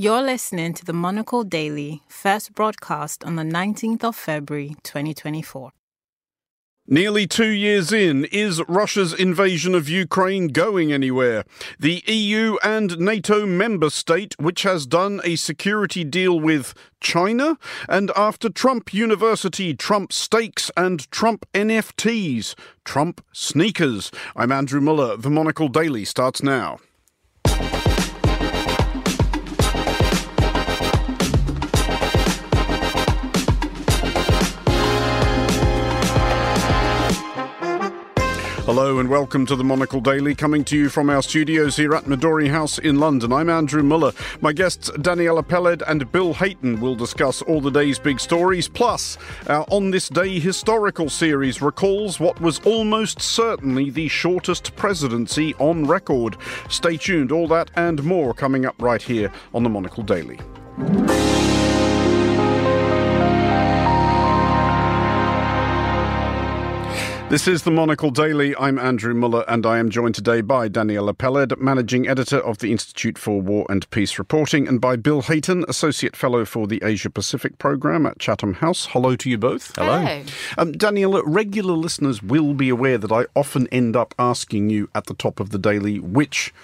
You're listening to the Monocle Daily, first broadcast on the 19th of February 2024. Nearly two years in, is Russia's invasion of Ukraine going anywhere? The EU and NATO member state, which has done a security deal with China? And after Trump University, Trump steaks, and Trump NFTs, Trump sneakers. I'm Andrew Mueller. The Monocle Daily starts now. Hello and welcome to the Monocle Daily, coming to you from our studios here at Midori House in London. I'm Andrew Mueller. My guests Daniella Peled and Bill Hayton will discuss all the day's big stories. Plus, our On This Day historical series recalls what was almost certainly the shortest presidency on record. Stay tuned, all that and more coming up right here on the Monocle Daily. This is the Monocle Daily. I'm Andrew Mueller, and I am joined today by Daniella Peled, Managing Editor of the Institute for War and Peace Reporting, and by Bill Hayton, Associate Fellow for the Asia Pacific Programme at Chatham House. Hello to you both. Hello. Hello. Um, Daniella, regular listeners will be aware that I often end up asking you at the top of the daily which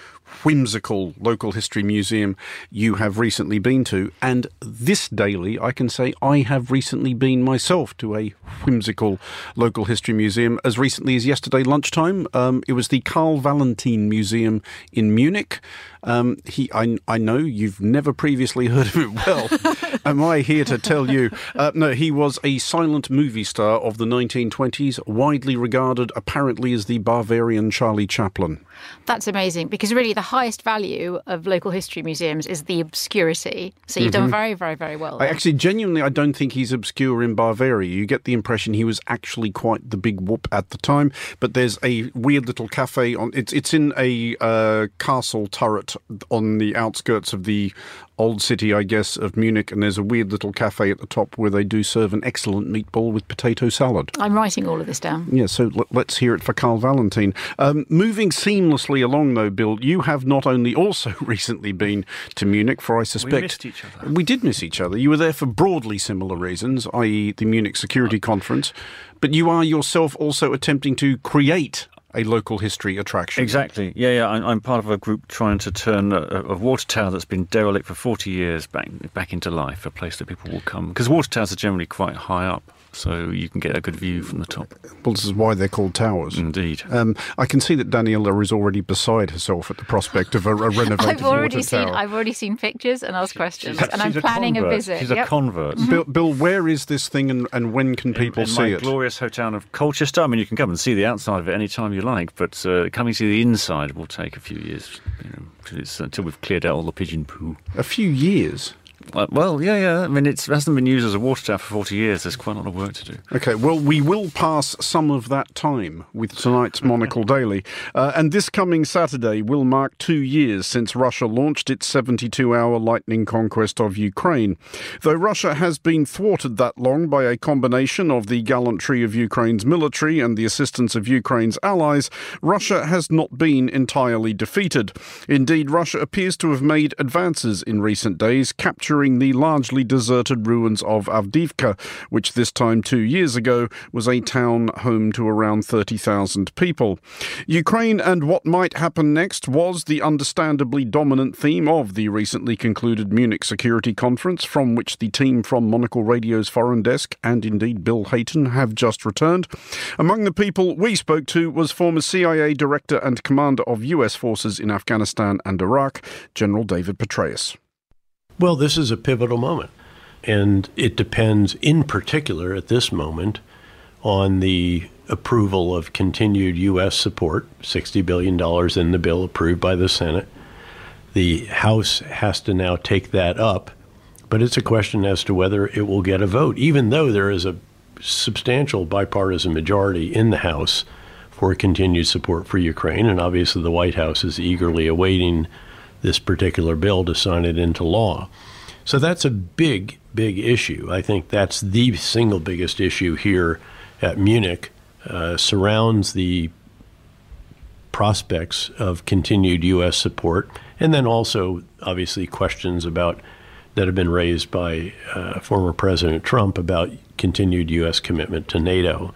whimsical local history museum you have recently been to. And this daily, I can say I have recently been myself to a whimsical local history museum as recently as yesterday lunchtime. Um, it was the Karl Valentin Museum in Munich. Um, he, I, I know you've never previously heard of it. Well, am I here to tell you? Uh, no, he was a silent movie star of the 1920s, widely regarded apparently as the Bavarian Charlie Chaplin. That's amazing because really the highest value of local history museums is the obscurity. So you've mm-hmm. done very, very, very well. I actually, genuinely, I don't think he's obscure in Bavaria. You get the impression he was actually quite the big whoop at the time. But there's a weird little cafe on. It's it's in a uh, castle turret on the outskirts of the old city, I guess, of Munich, and there's a weird little cafe at the top where they do serve an excellent meatball with potato salad. I'm writing all of this down. Yeah, so let's hear it for Karl Valentin. Um, moving seamlessly along, though, Bill, you have not only also recently been to Munich, for I suspect we missed each other. We did miss each other. You were there for broadly similar reasons, i.e., the Munich Security Conference, but you are yourself also attempting to create a local history attraction. Exactly. Yeah, yeah. I'm, I'm part of a group trying to turn a, a, water tower that's been derelict for 40 years back back into life, a place that people will come because water towers are generally quite high up so you can get a good view from the top. Well, this is why they're called towers. Indeed. Um, I can see that Daniella is already beside herself at the prospect of a, a renovated I've already water seen, tower. I've already seen pictures and asked questions, and I'm a planning convert. a visit. She's yep. a convert. Mm-hmm. Bill, Bill, where is this thing, and, and when can people in, in see my it? glorious hotel of Colchester. I mean, you can come and see the outside of it any time you like, but uh, coming to the inside will take a few years. You know, until we've cleared out all the pigeon poo. A few years. Well, yeah, yeah. I mean, it hasn't been used as a water tower for 40 years. There's quite a lot of work to do. Okay, well, we will pass some of that time with tonight's Monocle Daily. Uh, and this coming Saturday will mark two years since Russia launched its 72 hour lightning conquest of Ukraine. Though Russia has been thwarted that long by a combination of the gallantry of Ukraine's military and the assistance of Ukraine's allies, Russia has not been entirely defeated. Indeed, Russia appears to have made advances in recent days, capturing capturing the largely deserted ruins of Avdiivka, which this time two years ago was a town home to around 30,000 people. Ukraine and what might happen next was the understandably dominant theme of the recently concluded Munich Security Conference, from which the team from Monocle Radio's foreign desk and indeed Bill Hayton have just returned. Among the people we spoke to was former CIA Director and Commander of U.S. forces in Afghanistan and Iraq, General David Petraeus. Well, this is a pivotal moment. And it depends in particular at this moment on the approval of continued U.S. support, $60 billion in the bill approved by the Senate. The House has to now take that up, but it's a question as to whether it will get a vote, even though there is a substantial bipartisan majority in the House for continued support for Ukraine. And obviously, the White House is eagerly awaiting this particular bill to sign it into law. So that's a big, big issue. I think that's the single biggest issue here at Munich, uh, surrounds the prospects of continued U.S. support And then also, obviously, questions about that have been raised by uh, former President Trump about continued U.S. commitment to NATO.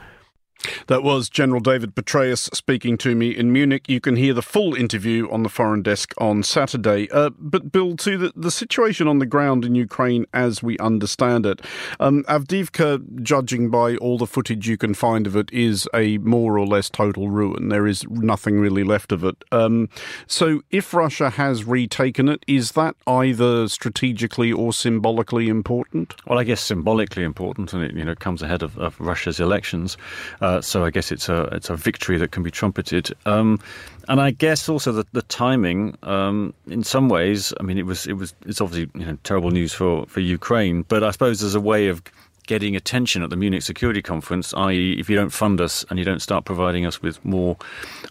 That was General David Petraeus speaking to me in Munich. You can hear the full interview on the Foreign Desk on Saturday. Uh, but, Bill, to the, the situation on the ground in Ukraine as we understand it, um, Avdiivka, judging by all the footage you can find of it, is a more or less total ruin. There is nothing really left of it. Um, so, if Russia has retaken it, is that either strategically or symbolically important? Well, I guess symbolically important, and it you know comes ahead of, of Russia's elections. Uh, uh, so I guess it's a it's a victory that can be trumpeted. Um, and I guess also the, the timing, um, in some ways, I mean, it was it was it's obviously you know, terrible news for, for Ukraine, but I suppose there's a way of getting attention at the Munich Security Conference, i.e., if you don't fund us and you don't start providing us with more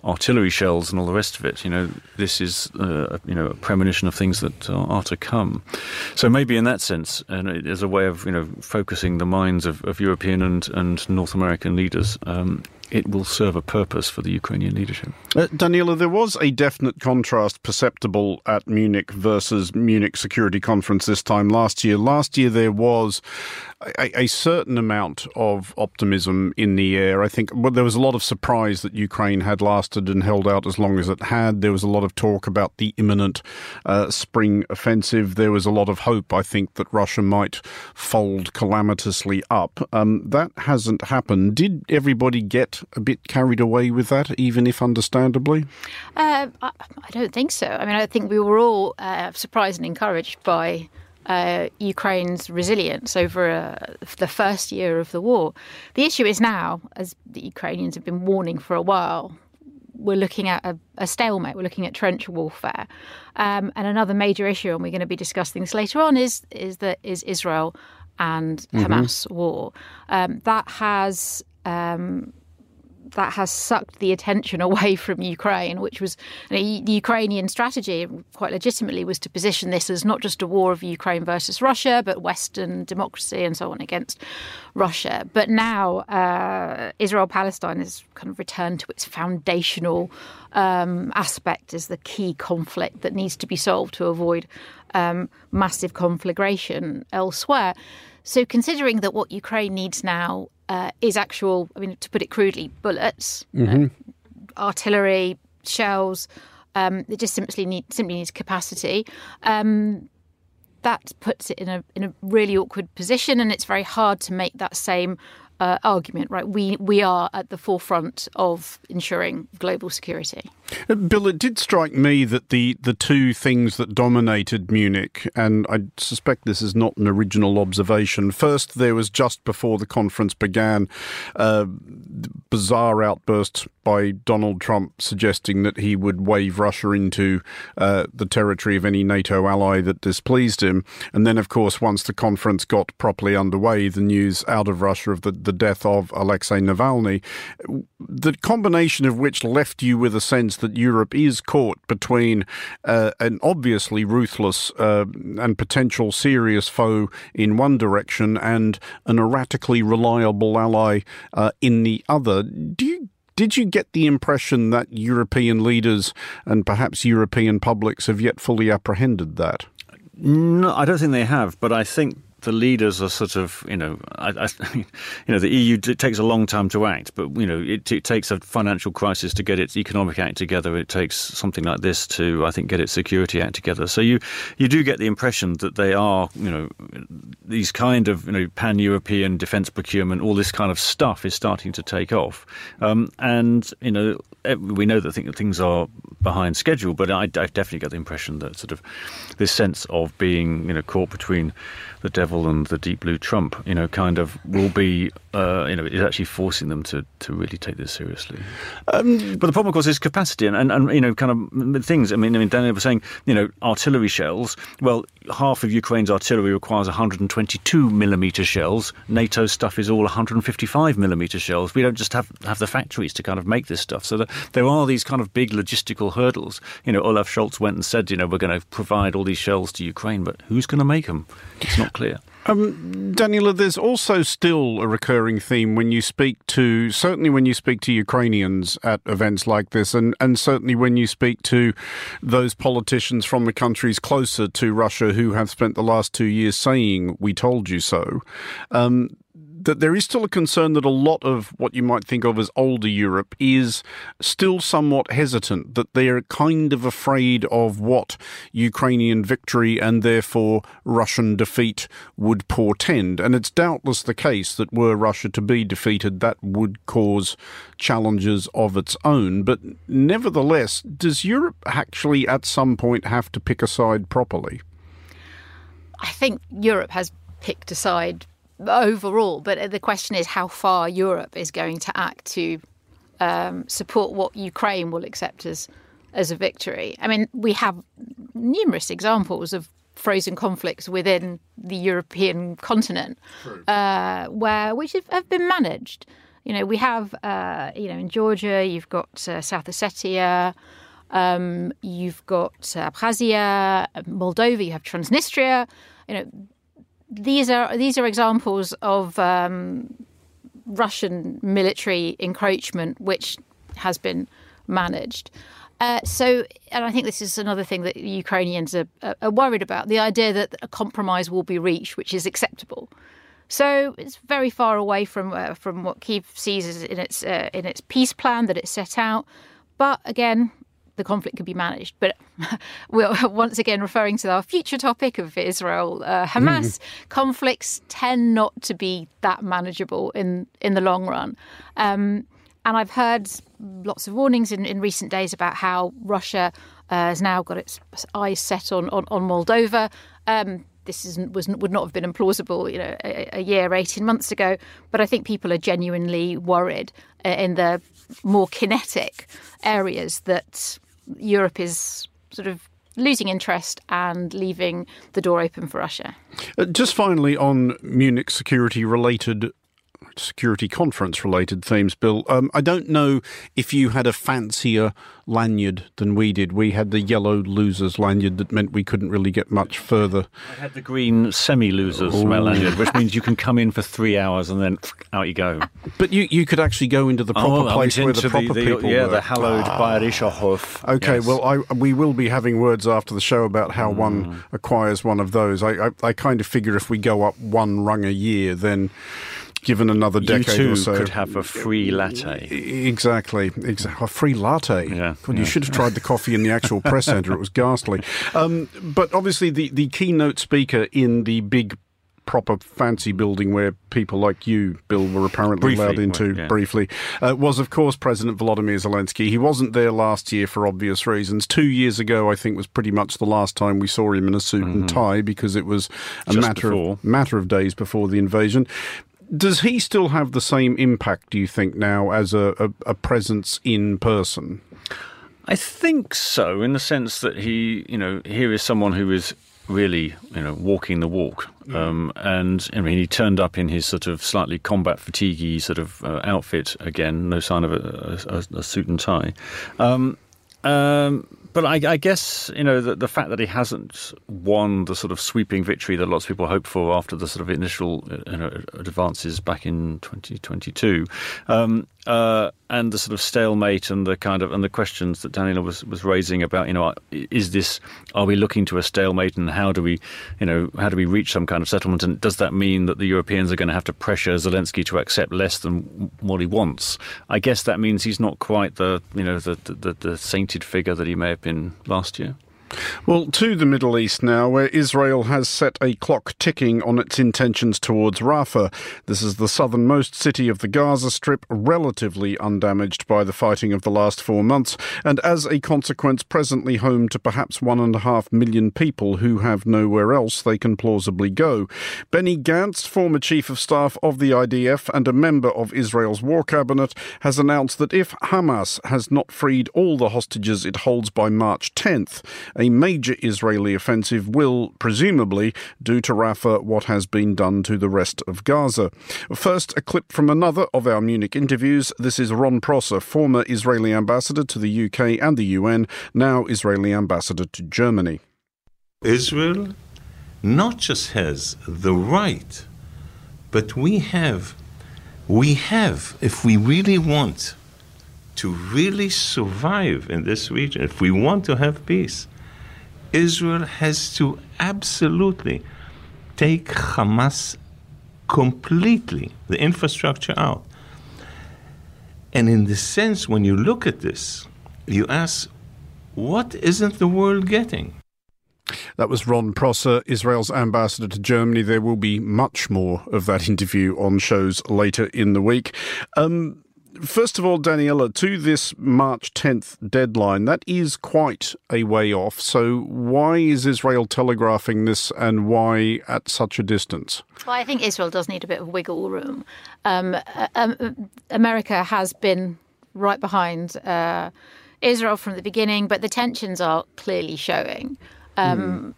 artillery shells and all the rest of it, you know, this is uh, you know a premonition of things that are, to come. So maybe in that sense, and it is a way of you know focusing the minds of, of European and, and North American leaders um, it will serve a purpose for the Ukrainian leadership. Uh, Daniella, there was a definite contrast perceptible at Munich versus Munich Security Conference this time last year. Last year, there was a, a, certain amount of optimism in the air. I think well, there was a lot of surprise that Ukraine had lasted and held out as long as it had. There was a lot of talk about the imminent uh, spring offensive. There was a lot of hope, I think, that Russia might fold calamitously up. Um, that hasn't happened. Did everybody get a bit carried away with that, even if understandably? Uh, I, I, don't think so. I mean, I think we were all uh, surprised and encouraged by uh, Ukraine's resilience over uh, the first year of the war. The issue is now, as the Ukrainians have been warning for a while, we're looking at a, a stalemate. We're looking at trench warfare, um, and another major issue, and we're going to be discussing this later on, is is that is Israel and mm-hmm. Hamas war. Um, that has um, that has sucked the attention away from Ukraine, which was you know, the Ukrainian strategy, quite legitimately, was to position this as not just a war of Ukraine versus Russia, but Western democracy and so on against Russia. But now uh, Israel Palestine has kind of returned to its foundational um, aspect as the key conflict that needs to be solved to avoid um, massive conflagration elsewhere. So, considering that what Ukraine needs now uh, is actual, I mean, to put it crudely, bullets, mm-hmm. uh, artillery, shells. Um, it just simply need, simply needs capacity. Um, that puts it in a in a really awkward position, and it's very hard to make that same uh, argument, right? We we are at the forefront of ensuring global security. Uh, Bill, it did strike me that the, the two things that dominated Munich, and I suspect this is not an original observation. First, there was just before the conference began a bizarre outburst by Donald Trump suggesting that he would wave Russia into uh, the territory of any NATO ally that displeased him. And then, of course, once the conference got properly underway, the news out of Russia of the, the death of Alexei Navalny, the combination of which left you with a sense that Europe is caught between uh, an obviously ruthless uh, and potential serious foe in one direction and an erratically reliable ally uh, in the other. Do you did you get the impression that European leaders and perhaps European publics have yet fully apprehended that? No, I don't think they have, but I think the leaders are sort of, you know, I, I, you know, the EU it takes a long time to act, but you know, it, it, takes a financial crisis to get its economic act together. It takes something like this to, I think, get its security act together. So you you do get the impression that they are, you know, these kind of you know pan-European defence procurement, all this kind of stuff is starting to take off, um, and you know, we know that things are behind schedule, but I, I definitely get the impression that sort of this sense of being, you know, caught between the devil and the deep blue Trump, you know, kind of will be, uh, you know, is actually forcing them to, to really take this seriously. Um, but the problem, of course, is capacity and, and, and, you know, kind of things. I mean, I mean, Daniel was saying, you know, artillery shells. Well, half of Ukraine's artillery requires 122 millimeter shells. NATO stuff is all 155 millimeter shells. We don't just have have the factories to kind of make this stuff. So the, there are these kind of big logistical hurdles. You know, Olaf Scholz went and said, you know, we're going to provide all these shells to Ukraine, but who's going to make them? It's not clear. Um, Daniella, there's also still a recurring theme when you speak to, certainly when you speak to Ukrainians at events like this, and, and certainly when you speak to those politicians from the countries closer to Russia who have spent the last two years saying, We told you so. Um, that there is still a concern that a lot of what you might think of as older Europe is still somewhat hesitant, that they're kind of afraid of what Ukrainian victory and therefore Russian defeat would portend. And it's doubtless the case that were Russia to be defeated, that would cause challenges of its own. But nevertheless, does Europe actually at some point have to pick a side properly? I think Europe has picked a side overall, but the question is how far Europe is going to act to um, support what Ukraine will accept as as a victory. I mean, we have numerous examples of frozen conflicts within the European continent, uh, where which have, have, been managed. You know, we have uh, you know in Georgia, you've got uh, South Ossetia. Um, you've got Abkhazia, Moldova, you have Transnistria. You know, these are these are examples of um, Russian military encroachment, which has been managed. Uh, so, and I think this is another thing that Ukrainians are, are, worried about: the idea that a compromise will be reached, which is acceptable. So it's very far away from uh, from what Kiev sees in its uh, in its peace plan that it set out. But again, the conflict could be managed. But we're once again referring to our future topic of Israel uh, Hamas. Mm. Conflicts tend not to be that manageable in, in the long run. Um, and I've heard lots of warnings in, in recent days about how Russia uh, has now got its eyes set on, on, on Moldova. Um, this isn't, was, would not have been implausible, you know, a, a, year, eighteen months ago. But I think people are genuinely worried uh, in the more kinetic areas that Europe is sort of losing interest and leaving the door open for Russia. Uh, just finally on Munich security related security conference related themes, Bill. Um, I don't know if you had a fancier lanyard than we did. We had the yellow losers lanyard that meant we couldn't really get much further. I had the green semi losers lanyard, which means you can come in for three hours and then out you go. But you, you could actually go into the proper oh, place where the proper the, people Yeah, were. the hallowed ah. Bayerischer Hof. Okay, yes. well, I, we will be having words after the show about how mm. one acquires one of those. I, I, I kind of figure if we go up one rung a year, then given another decade or so. could have a free latte. Exactly, exactly. A free latte. Yeah, God, yeah. you should have tried the coffee in the actual press centre. It was ghastly. Um, but obviously, the, the keynote speaker in the big proper fancy building where people like you, Bill, were apparently briefly, allowed into yeah. briefly, uh, was of course President Volodymyr Zelensky. He wasn't there last year for obvious reasons. Two years ago, I think, was pretty much the last time we saw him in a suit mm-hmm. and tie because it was a Just matter before. of matter of days before the invasion. Does he still have the same impact, do you think, now as a, a, a presence in person? I think so, in the sense that he, you know, here is someone who is really, you know, walking the walk. Um, and I mean, he turned up in his sort of slightly combat fatiguey sort of uh, outfit again, no sign of a, a, a suit and tie. Um, um, but I, I, guess you know the, the, fact that he hasn't won the sort of sweeping victory that lots of people hoped for after the sort of initial you know, advances back in 2022, um, uh, and the sort of stalemate and the kind of and the questions that Daniella was was raising about you know is this are we looking to a stalemate and how do we you know how do we reach some kind of settlement and does that mean that the Europeans are going to have to pressure Zelensky to accept less than what he wants? I guess that means he's not quite the you know the the, the sainted figure that he may have been last year. Well, to the Middle East now, where Israel has set a clock ticking on its intentions towards Rafah. This is the southernmost city of the Gaza Strip, relatively undamaged by the fighting of the last four months, and as a consequence, presently home to perhaps one and a half million people who have nowhere else they can plausibly go. Benny Gantz, former chief of staff of the IDF and a member of Israel's war cabinet, has announced that if Hamas has not freed all the hostages it holds by March 10th, a major Israeli offensive will, presumably, do to Rafah what has been done to the rest of Gaza. First, a clip from another of our Munich interviews. This is Ron Prosor, former Israeli ambassador to the UK and the UN, now Israeli ambassador to Germany. Israel not just has the right, but we have, we have, if we really want to really survive in this region, if we want to have peace, Israel has to absolutely take Hamas completely, the infrastructure out. And in the sense, when you look at this, you ask, what isn't the world getting? That was Ron Prosor, Israel's ambassador to Germany. There will be much more of that interview on shows later in the week. Um, first of all, Daniella, to this March 10th deadline, that is quite a way off. So, why is Israel telegraphing this and why at such a distance? Well, I think Israel does need a bit of wiggle room. Um, uh, um, America has been right behind uh, Israel from the beginning, but the tensions are clearly showing. Um, mm.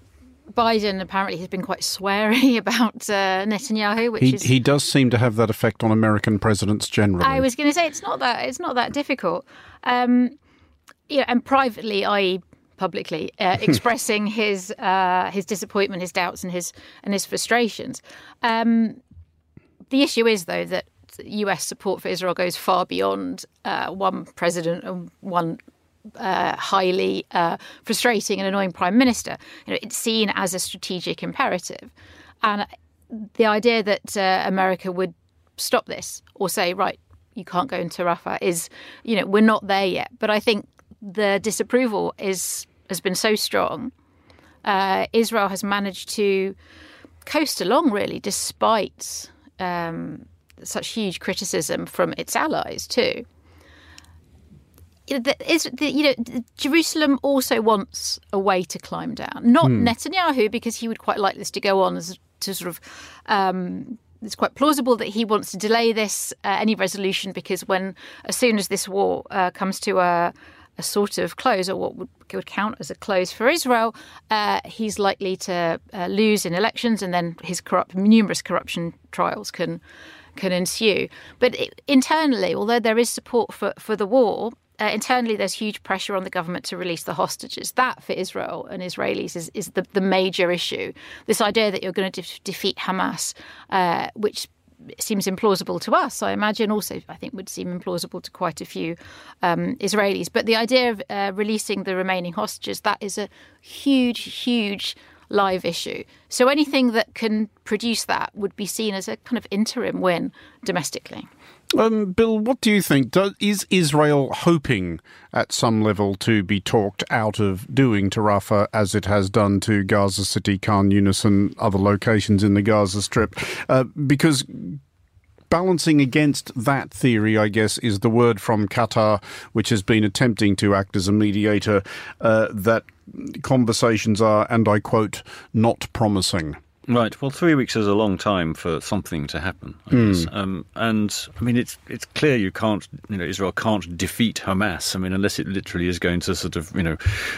Biden apparently has been quite sweary about uh, Netanyahu, which he, is he does seem to have that effect on American presidents generally. I was going to say it's not that it's not that difficult. Um, yeah, and privately, i.e., publicly, uh, expressing his uh, his disappointment, his doubts, and his and his frustrations. Um, the issue is though that U.S. support for Israel goes far beyond uh, one president and one uh, highly uh, frustrating and annoying prime minister. You know, it's seen as a strategic imperative, and the idea that uh, America would stop this or say, right, you can't go into Rafah is, you know, we're not there yet. But I think the disapproval is has been so strong. Uh, Israel has managed to coast along, really, despite um, such huge criticism from its allies too is the, you know Jerusalem also wants a way to climb down. Not mm. Netanyahu because he would quite like this to go on as to sort of. Um, it's quite plausible that he wants to delay this uh, any resolution because when as soon as this war uh, comes to a, a, sort of close or what would, would count as a close for Israel, uh, he's likely to uh, lose in elections and then his corrupt numerous corruption trials can can ensue. But it, internally, although there is support for, for the war, uh, internally, there's huge pressure on the government to release the hostages. That, for Israel and Israelis, is, is the, the major issue. This idea that you're going to de- defeat Hamas, uh, which seems implausible to us. I imagine also, I think, would seem implausible to quite a few um, Israelis. But the idea of uh, releasing the remaining hostages, that is a huge, huge live issue. So anything that can produce that would be seen as a kind of interim win domestically. Um, Bill, what do you think? Do, is Israel hoping at some level to be talked out of doing to Rafah as it has done to Gaza City, Khan Yunis, and other locations in the Gaza Strip? Uh, because balancing against that theory, I guess, is the word from Qatar, which has been attempting to act as a mediator, uh, that conversations are, and I quote, not promising. Right. Well, three weeks is a long time for something to happen. I mm. guess. Um, and I mean, it's it's clear you can't, you know, Israel can't defeat Hamas. I mean, unless it literally is going to sort of, you know,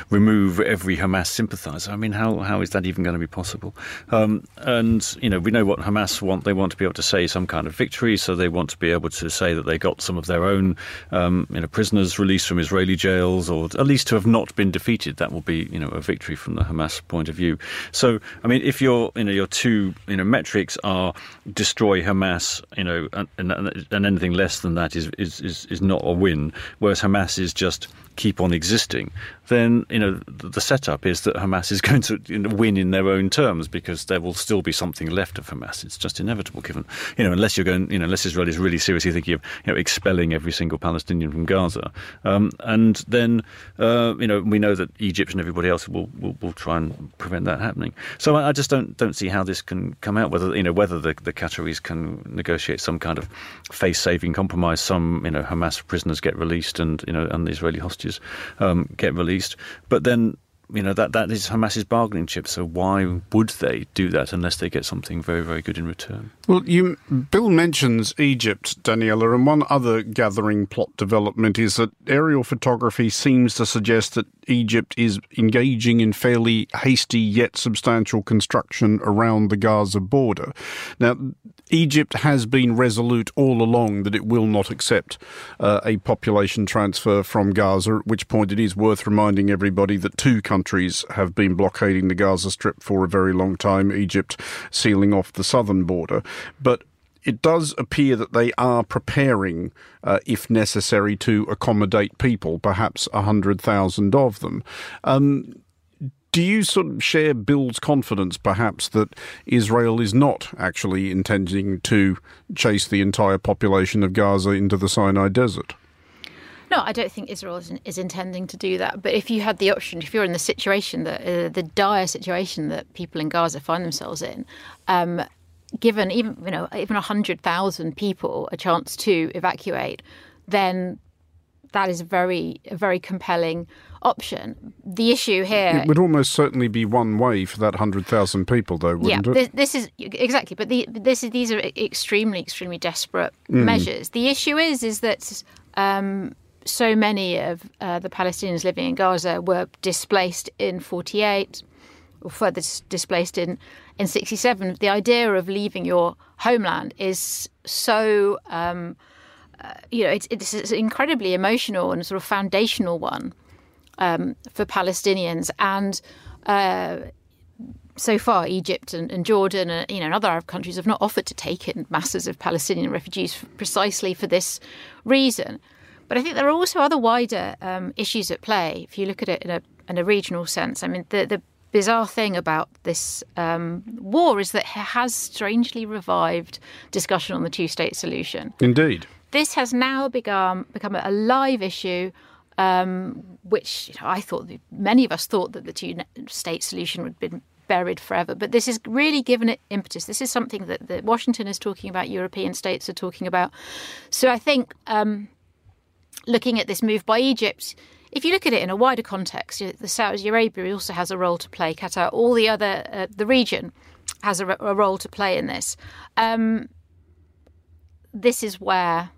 remove every Hamas sympathizer. I mean, how how is that even going to be possible? Um, and you know, we know what Hamas want. They want to be able to say some kind of victory. So they want to be able to say that they got some of their own, um, you know, prisoners released from Israeli jails, or at least to have not been defeated. That will be, you know, a victory from the Hamas point of view. So, I mean, if you're, you know your two you know metrics are destroy Hamas, you know, and, and, and anything less than that is, is, is, is not a win. Whereas Hamas is just keep on existing, then you know the setup is that Hamas is going to win in their own terms because there will still be something left of Hamas. It's just inevitable, given you know unless you're going, you know, unless Israel is really seriously thinking of you know expelling every single Palestinian from Gaza, um, and then uh, you know we know that Egypt and everybody else will, will, will try and prevent that happening. So I, I, just don't don't see how this can come out. Whether you know whether the, the Qataris can negotiate some kind of face-saving compromise, some you know Hamas prisoners get released and you know and the Israeli hostages hostages um, get released. But then you know that that is Hamas's bargaining chip. So why would they do that unless they get something very very good in return? Well, you Bill mentions Egypt, Daniella, and one other gathering plot development is that aerial photography seems to suggest that Egypt is engaging in fairly hasty yet substantial construction around the Gaza border. Now, Egypt has been resolute all along that it will not accept uh, a population transfer from Gaza. At which point, it is worth reminding everybody that two countries countries have been blockading the Gaza Strip for a very long time, Egypt sealing off the southern border. But it does appear that they are preparing, uh, if necessary, to accommodate people, perhaps 100,000 of them. Um, do you sort of share Bill's confidence, perhaps, that Israel is not actually intending to chase the entire population of Gaza into the Sinai Desert? No, I don't think Israel is, is, intending to do that. But if you had the option, if you're in the situation that uh, the dire situation that people in Gaza find themselves in, um, given even you know even hundred thousand people a chance to evacuate, then that is a very a very compelling option. The issue here it would almost certainly be one way for that hundred thousand people, though, wouldn't yeah, it? This, this is exactly, but the, this is these are extremely extremely desperate mm. measures. The issue is is that. Um, so many of uh, the Palestinians living in Gaza were displaced in 48 or further displaced in, in 67. The idea of leaving your homeland is so um, uh, you know, it's, it's, an incredibly emotional and sort of foundational one um, for Palestinians. And uh, so far, Egypt and, and Jordan, and, uh, you know, and other Arab countries have not offered to take in masses of Palestinian refugees precisely for this reason. But I think there are also other wider um, issues at play. If you look at it in a, in a regional sense, I mean, the, the bizarre thing about this um, war is that it has strangely revived discussion on the two-state solution. Indeed. This has now become become a live issue, um, which you know, I thought many of us thought that the two-state solution would have been buried forever. But this has really given it impetus. This is something that, that Washington is talking about, European states are talking about. So I think um, looking at this move by Egypt, if you look at it in a wider context, the Saudi Arabia also has a role to play. Qatar, all the other uh, the region has a, a, role to play in this. Um, this is where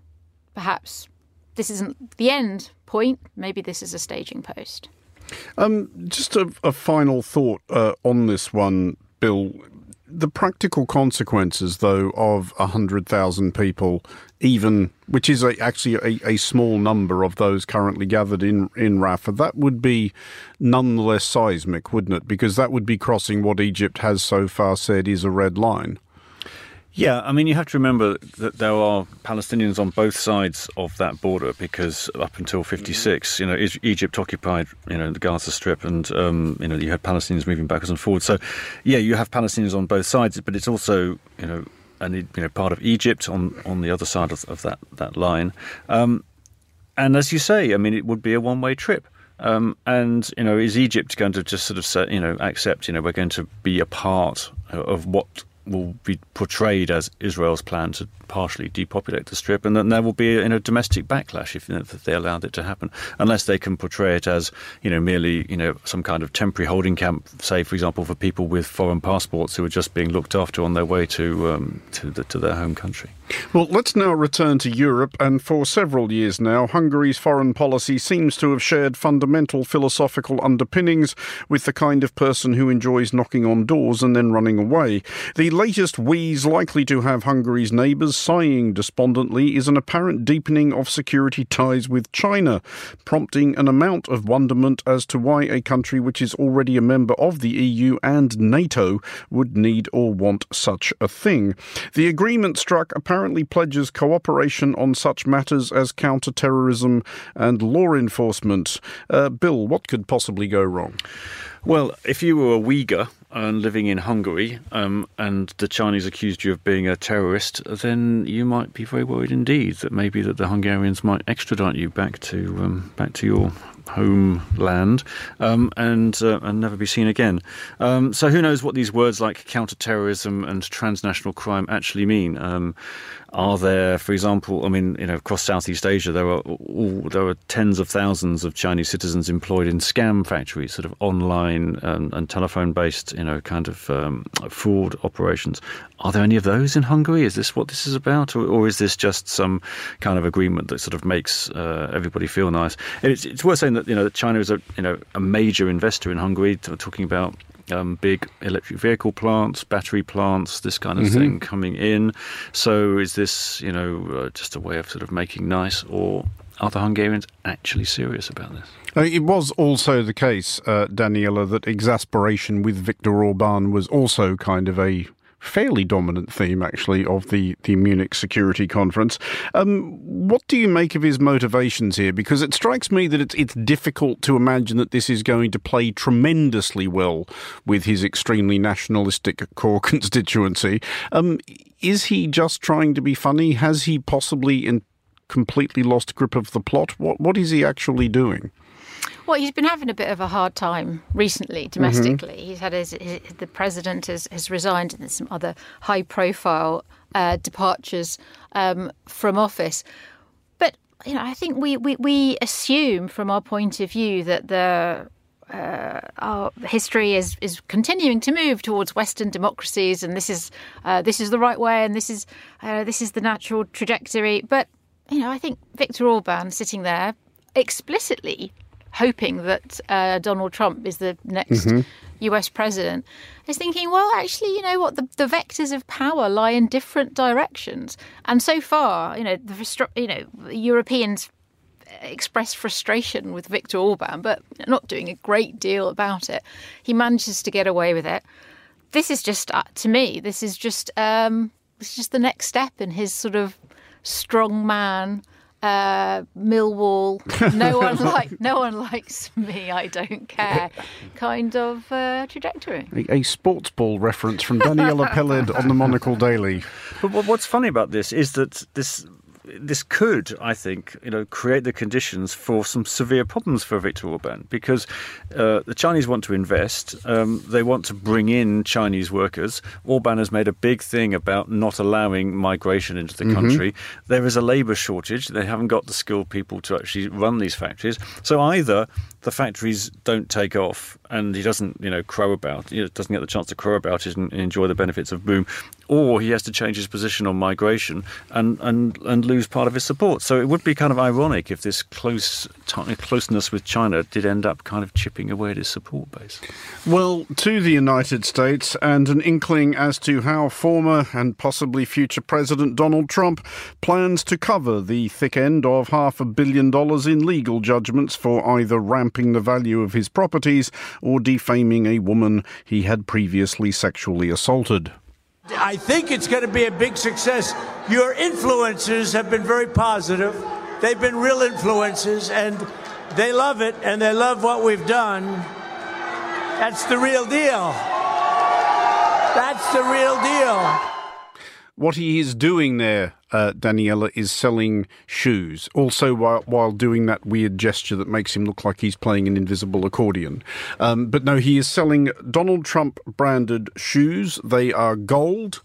perhaps this isn't the end point. Maybe this is a staging post. Um, just a, a, final thought uh, on this one, Bill. The practical consequences, though, of 100,000 people, even, which is a, actually a, a, small number of those currently gathered in, in Rafah, that would be nonetheless seismic, wouldn't it? Because that would be crossing what Egypt has so far said is a red line. Yeah, I mean, you have to remember that there are Palestinians on both sides of that border because up until '56, you know, Egypt occupied, you know, the Gaza Strip, and um, you know, you had Palestinians moving backwards and forwards. So, yeah, you have Palestinians on both sides, but it's also, you know, and you know, part of Egypt on on the other side of, of that that line. Um, and as you say, I mean, it would be a one way trip. Um, and you know, is Egypt going to just sort of say, you know, accept, you know, we're going to be a part of what will be portrayed as Israel's plan to partially depopulate the strip, and then there will be a you know, domestic backlash if, you know, if, they allowed it to happen, unless they can portray it as you know merely you know some kind of temporary holding camp, say for example for people with foreign passports who are just being looked after on their way to um, to, the, to their home country. Well, let's now return to Europe, and for several years now, Hungary's foreign policy seems to have shared fundamental philosophical underpinnings with the kind of person who enjoys knocking on doors and then running away. The latest wheeze likely to have Hungary's neighbours sighing despondently is an apparent deepening of security ties with China, prompting an amount of wonderment as to why a country which is already a member of the EU and NATO would need or want such a thing. The agreement struck apparently pledges cooperation on such matters as counter-terrorism and law enforcement. Uh, Bill, what could possibly go wrong? Well, if you were a Uyghur and living in Hungary, um, and the Chinese accused you of being a terrorist, then you might be very worried indeed that maybe that the Hungarians might extradite you back to um, back to your homeland um, and uh, and never be seen again. Um, so who knows what these words like counterterrorism and transnational crime actually mean? Um, are there, for example, I mean, you know, across Southeast Asia, there are all, there are tens of thousands of Chinese citizens employed in scam factories, sort of online and, and telephone-based, you know, kind of um, fraud operations. Are there any of those in Hungary? Is this what this is about, or, or is this just some kind of agreement that sort of makes uh, everybody feel nice? It's, it's worth saying that you know that China is a you know a major investor in Hungary. Talking about um, big electric vehicle plants, battery plants, this kind of mm-hmm. thing coming in. So is this, you know, uh, just a way of sort of making nice, or are the Hungarians actually serious about this? It was also the case, uh, Daniella, that exasperation with Viktor Orban was also kind of a fairly dominant theme, actually, of the, the Munich Security Conference. Um, what do you make of his motivations here? Because it strikes me that it's, it's difficult to imagine that this is going to play tremendously well with his extremely nationalistic core constituency. Um, is he just trying to be funny? Has he possibly in completely lost grip of the plot? What what is he actually doing? Well, he's been having a bit of a hard time recently domestically. He's had his, his the president has, has resigned, and there's some other high-profile uh, departures um, from office. But you know, I think we, we, we assume from our point of view that the uh, our history is is continuing to move towards Western democracies, and this is uh, this is the right way, and this is uh, this is the natural trajectory. But you know, I think Viktor Orban sitting there explicitly hoping that uh, Donald Trump is the next US president, is thinking, well, actually, you know what, the, the vectors of power lie in different directions. And so far, you know, the you know, Europeans express frustration with Viktor Orban, but not doing a great deal about it. He manages to get away with it. This is just, uh, to me, this is just, um, this is just the next step in his sort of strong man. Uh, Millwall. No one like. No one likes me. I don't care. Kind of uh, trajectory. A, a sports ball reference from Daniella Peled on the Monocle Daily. But what's funny about this is that this this could, I think, you know, create the conditions for some severe problems for Viktor Orban because uh, the Chinese want to invest. Um, they want to bring in Chinese workers. Orban has made a big thing about not allowing migration into the country. There is a labour shortage. They haven't got the skilled people to actually run these factories. So either the factories don't take off and he doesn't, you know, crow about, he doesn't get the chance to crow about it and enjoy the benefits of boom, or he has to change his position on migration and, and, and lose part of his support. So it would be kind of ironic if this close ti closeness with China did end up kind of chipping away at his support base. Well, to the United States, and an inkling as to how former and possibly future President Donald Trump plans to cover the thick end of half a billion dollars in legal judgments for either ramping the value of his properties or defaming a woman he had previously sexually assaulted. I think it's going to be a big success. Your influences have been very positive. They've been real influences, and they love it, and they love what we've done. That's the real deal. That's the real deal. What he is doing there, uh, Daniella, is selling shoes. Also, while, while doing that weird gesture that makes him look like he's playing an invisible accordion. Um, but no, he is selling Donald Trump branded shoes. They are gold.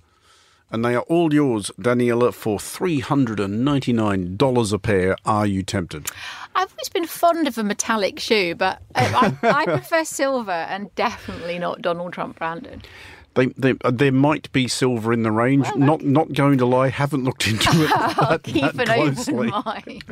And they are all yours, Daniella, for $399 a pair. Are you tempted? I've always been fond of a metallic shoe, but I, I, I prefer silver and definitely not Donald Trump branded. They, they, uh, there might be silver in the range. Well, not not going to lie, haven't looked into it that, keep that an closely. open mind.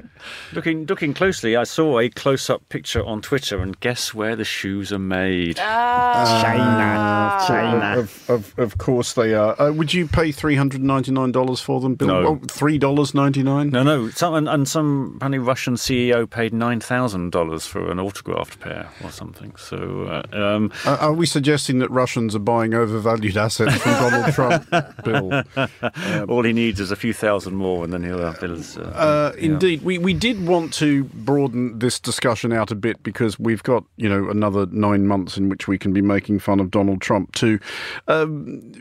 Looking looking closely, I saw a close up picture on Twitter, and guess where the shoes are made? China, China. Of, of, of course they are. Uh, would you pay three hundred ninety nine dollars for them, Bill? No. Oh, Three dollars ninety nine. No, no. Some, and, and some apparently Russian CEO paid nine thousand dollars for an autographed pair or something. So, uh, um, Uh, are we suggesting that Russians are buying overvalued assets from Donald Trump, Bill? all he needs is a few thousand more, and then he'll have his. Uh, Uh, yeah. Indeed, we, we did want to broaden this discussion out a bit because we've got you know another nine months in which we can be making fun of Donald Trump too. Um,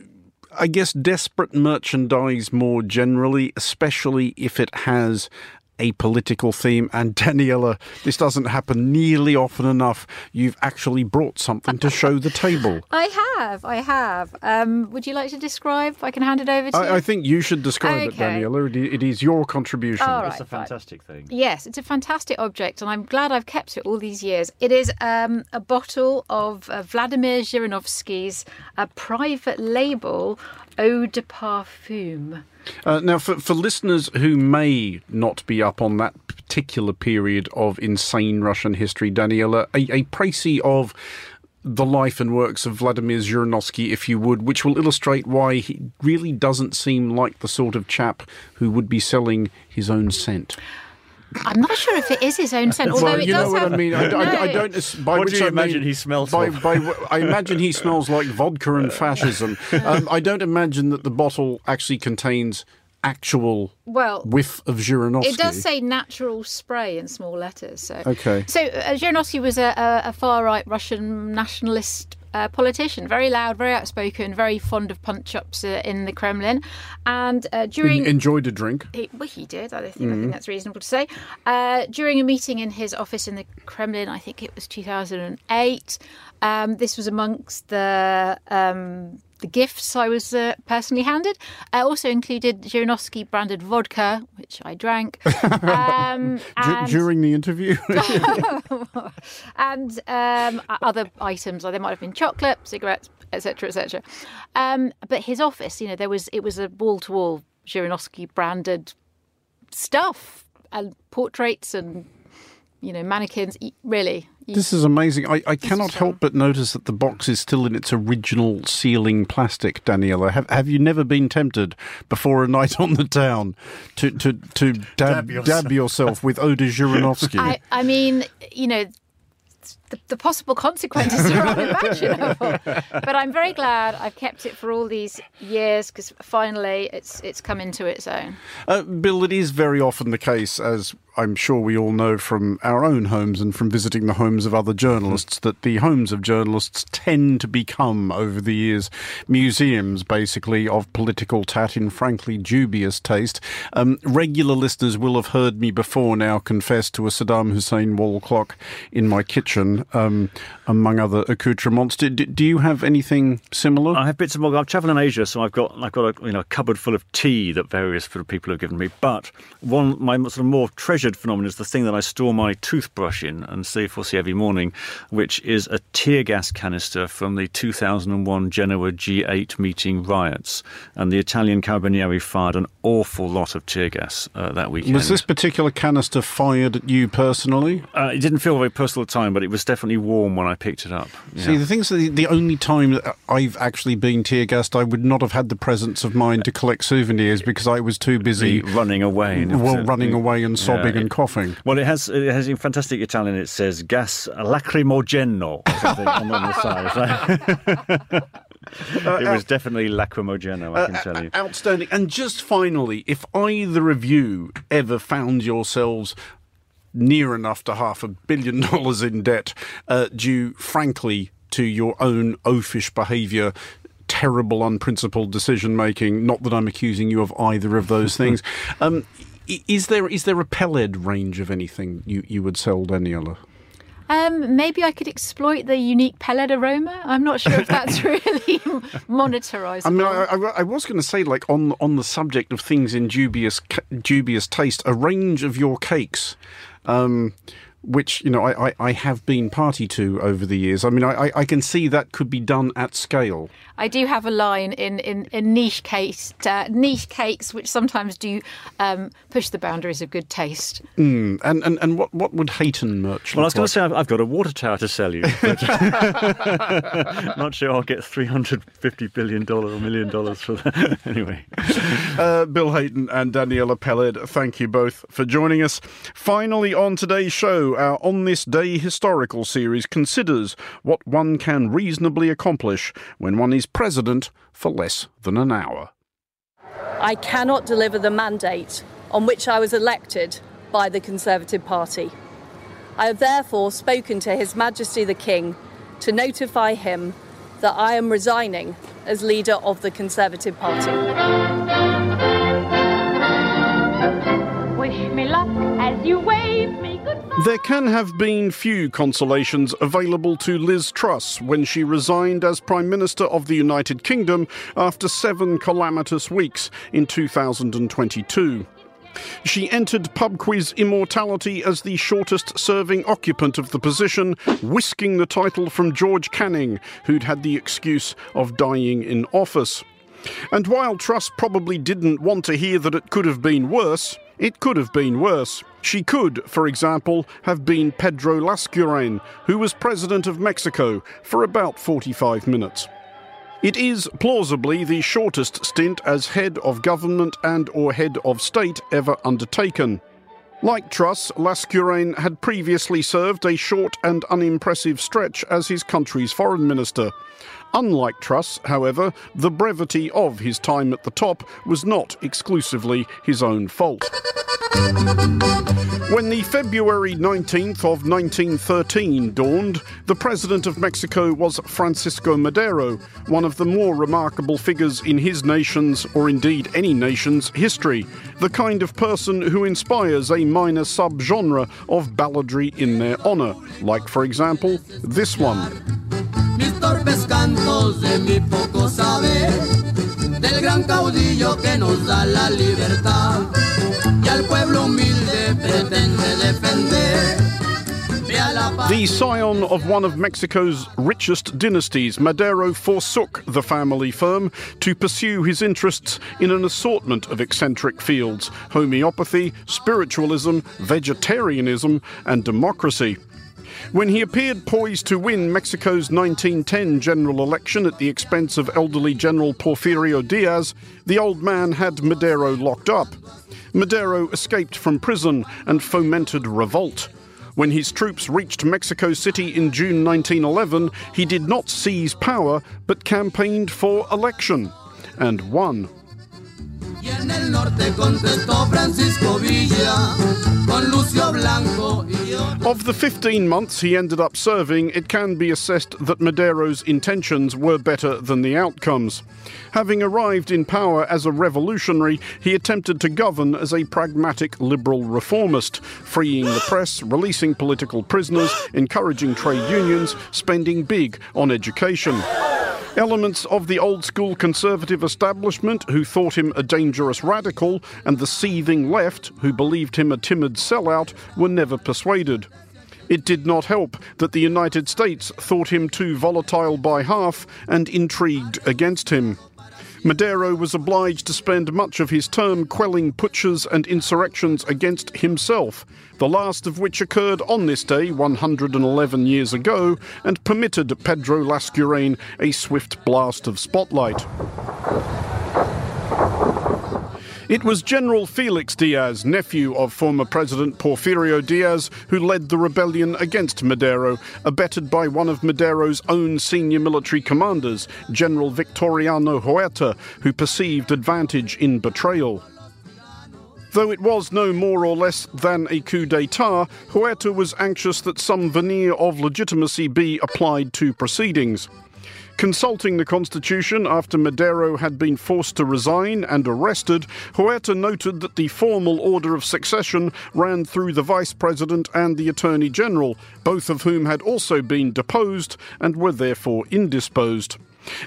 I guess desperate merchandise more generally, especially if it has a political theme. And Daniella, this doesn't happen nearly often enough. You've actually brought something to show the table. I have, I have. Um, would you like to describe? I can hand it over to you. I, I think you should describe it, Okay. Daniella. It it is your contribution. All It's a fine. fantastic thing. Yes, it's a fantastic object, and I'm glad I've kept it all these years. It is um, a bottle of uh, Vladimir Zhirinovsky's a private label eau de parfum. Uh, now, for, for listeners who may not be up on that particular period of insane Russian history, Daniella, a, a précis of the life and works of Vladimir Zhirinovsky, if you would, which will illustrate why he really doesn't seem like the sort of chap who would be selling his own scent. I'm not sure if it is his own scent, although well, it you does know have. what I mean. I, I- I don't. By What which do you I imagine mean- he smells by, of? by, I imagine he smells like vodka and fascism. Um, I don't imagine that the bottle actually contains actual Well, whiff of Zhirinovsky. It does say natural spray in small letters. So Okay. So uh, Zhirinovsky was a, a, a far right Russian nationalist. Uh, politician, very loud, very outspoken, very fond of punch ups uh, in the Kremlin, and uh, during En- enjoyed a drink. he, well, he did. I think, I think that's reasonable to say. Uh, during a meeting in his office in the Kremlin, I think it was 2008. Um, this was amongst the um, the gifts I was uh, personally handed. I also included Zhirinovsky branded vodka, which I drank. Um, and- during the interview. and um, other items. Like there might have been chocolate, cigarettes, etc., etc. Um, but his office, you know, there was it was a wall to wall Zhirinovsky branded stuff and portraits and you know mannequins. Really, This is amazing. I, I cannot help but notice that the box is still in its original sealing plastic, Daniella. Have, have you never been tempted before a night on the town to, to, to dab, Dab dab, yourself. with Oda Zhirinovsky? I, I mean, you know. The, the possible consequences are unimaginable, but I'm very glad I've kept it for all these years because finally it's it's come into its own. Uh, Bill, it is very often the case, as I'm sure we all know from our own homes and from visiting the homes of other journalists, that the homes of journalists tend to become, over the years, museums, basically, of political tat in frankly dubious taste. Um, regular listeners will have heard me before now confess to a Saddam Hussein wall clock in my kitchen, um, among other accoutrements. Do, do you have anything similar? I have bits and bobs. I've travelled in Asia, so I've got I've got a you know a cupboard full of tea that various sort of people have given me. But one my sort of more treasured phenomenon is the thing that I store my toothbrush in and see for see every morning, which is a tear gas canister from the 2001 Genoa G8 meeting riots, and the Italian Carabinieri fired an awful lot of tear gas uh, that weekend. Was this particular canister fired at you personally? Uh, it didn't feel very personal at the time, but it was definitely warm when I picked it up. See, Yeah. the thing's the, the only time that I've actually been tear gassed, I would not have had the presence of mind to collect souvenirs because I was too busy, The running away, and- well, uh, running away and sobbing Yeah, and coughing. Well, it has it has in fantastic Italian. It says gas lacrimogeno on the side. So- it was uh, definitely lacrimogeno, I uh, can tell you. Outstanding. And just finally, if either of you ever found yourselves near enough to half a billion dollars in debt, uh, due frankly to your own oafish behaviour, terrible, unprincipled decision making, not that I'm accusing you of either of those things. Um, is there is there a Peled range of anything you, you would sell, Daniella? Um, maybe I could exploit the unique Peled aroma. I'm not sure if that's really monetarizable. I mean, I, I, I was going to say, like on on the subject of things in dubious dubious taste, a range of your cakes, um, which you know I, I, I have been party to over the years. I mean, I, I- I can see that could be done at scale. I do have a line in in, in niche case uh, niche cakes, which sometimes do um, push the boundaries of good taste. Mm, and, and and what what would Hayton merch? Well, I was going like? to say I've, I've got a water tower to sell you. But not sure I'll get three hundred fifty billion dollar or million dollars for that. anyway, Uh, Bill Hayton and Daniella Peled, thank you both for joining us. Finally, on today's show, our On This Day historical series considers what one can reasonably accomplish when one is president for less than an hour. I cannot deliver the mandate on which I was elected by the Conservative Party. I have therefore spoken to His Majesty the King to notify him that I am resigning as leader of the Conservative Party. Wish me luck as you wave me goodbye. There can have been few consolations available to Liz Truss when she resigned as Prime Minister of the United Kingdom after seven calamitous weeks in 2022. She entered pub quiz immortality as the shortest serving occupant of the position, whisking the title from George Canning, who'd had the excuse of dying in office. And while Truss probably didn't want to hear that it could have been worse, it could have been worse. She could, for example, have been Pedro Lascurain, who was president of Mexico for about 45 minutes. It is plausibly the shortest stint as head of government and or head of state ever undertaken. Like Truss, Lascurain had previously served a short and unimpressive stretch as his country's foreign minister. Unlike Truss, however, the brevity of his time at the top was not exclusively his own fault. When the February 19th of 1913 dawned, the president of Mexico was Francisco Madero, one of the more remarkable figures in his nation's, or indeed any nation's, history. The kind of person who inspires a minor subgenre of balladry in their honor, like, for example, this one. Del gran caudillo que nos da la libertad y al pueblo humilde pretende defender. The scion of one of Mexico's richest dynasties, Madero forsook the family firm to pursue his interests in an assortment of eccentric fields homeopathy, spiritualism, vegetarianism, and democracy. When he appeared poised to win Mexico's 1910 general election at the expense of elderly General Porfirio Diaz, the old man had Madero locked up. Madero escaped from prison and fomented revolt. When his troops reached Mexico City in June 1911, he did not seize power but campaigned for election and won. En el norte contestó Francisco Villa con Lucio Blanco Of the 15 months he ended up serving, it can be assessed that Madero's intentions were better than the outcomes. Having arrived in power as a revolutionary, he attempted to govern as a pragmatic liberal reformist, freeing the press, releasing political prisoners, encouraging trade unions, spending big on education. Elements of the old school conservative establishment who thought him a dangerous radical and the seething left who believed him a timid sellout were never persuaded. It did not help that the United States thought him too volatile by half and intrigued against him. Madero was obliged to spend much of his term quelling putsches and insurrections against himself, the last of which occurred on this day 111 years ago and permitted Pedro Lascurain a swift blast of spotlight. It was General Felix Diaz, nephew of former President Porfirio Diaz, who led the rebellion against Madero, abetted by one of Madero's own senior military commanders, General Victoriano Huerta, who perceived advantage in betrayal. Though it was no more or less than a coup d'etat, Huerta was anxious that some veneer of legitimacy be applied to proceedings. Consulting the Constitution after Madero had been forced to resign and arrested, Huerta noted that the formal order of succession ran through the Vice President and the Attorney General, both of whom had also been deposed and were therefore indisposed.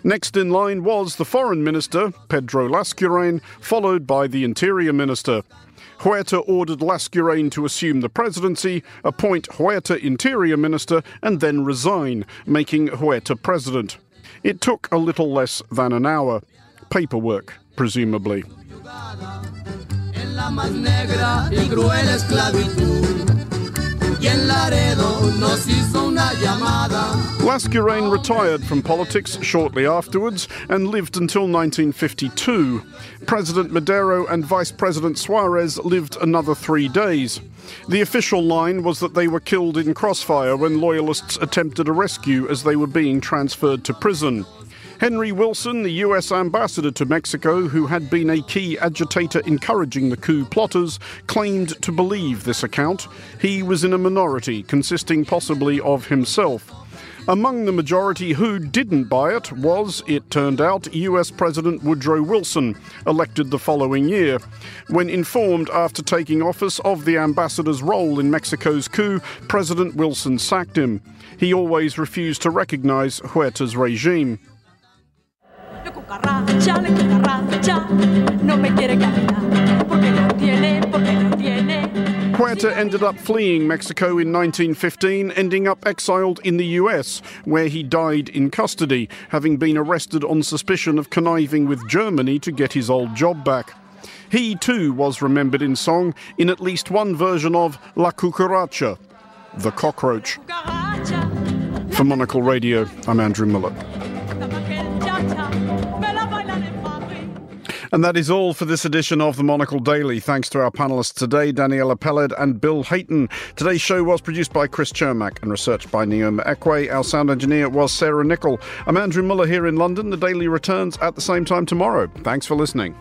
Next in line was the Foreign Minister, Pedro Lascurain, followed by the Interior Minister. Huerta ordered Lascurain to assume the presidency, appoint Huerta Interior Minister, and then resign, making Huerta president. It took a little less than an hour. Paperwork, presumably. Lascurain retired from politics shortly afterwards and lived until 1952. President Madero and Vice President Suarez lived another three days. The official line was that they were killed in crossfire when loyalists attempted a rescue as they were being transferred to prison. Henry Wilson, the US ambassador to Mexico, who had been a key agitator encouraging the coup plotters, claimed to believe this account. He was in a minority, consisting possibly of himself. Among the majority who didn't buy it was, it turned out, US President Woodrow Wilson, elected the following year. When informed after taking office of the ambassador's role in Mexico's coup, President Wilson sacked him. He always refused to recognize Huerta's regime cucaracha, la cucaracha no me quiere caminar porque no tiene, porque no tiene. Huerta ended up fleeing Mexico in 1915, ending up exiled in the US, where he died in custody, having been arrested on suspicion of conniving with Germany to get his old job back. He too was remembered in song in at least one version of La Cucaracha, the cockroach. For Monocle Radio, I'm Andrew Mueller. And that is all for this edition of the Monocle Daily. Thanks to our panelists today, Daniella Peled and Bill Hayton. Today's show was produced by Chris Chermack and researched by Neoma Ekwe. Our sound engineer was Sarah Nichol. I'm Andrew Mueller here in London. The Daily returns at the same time tomorrow. Thanks for listening.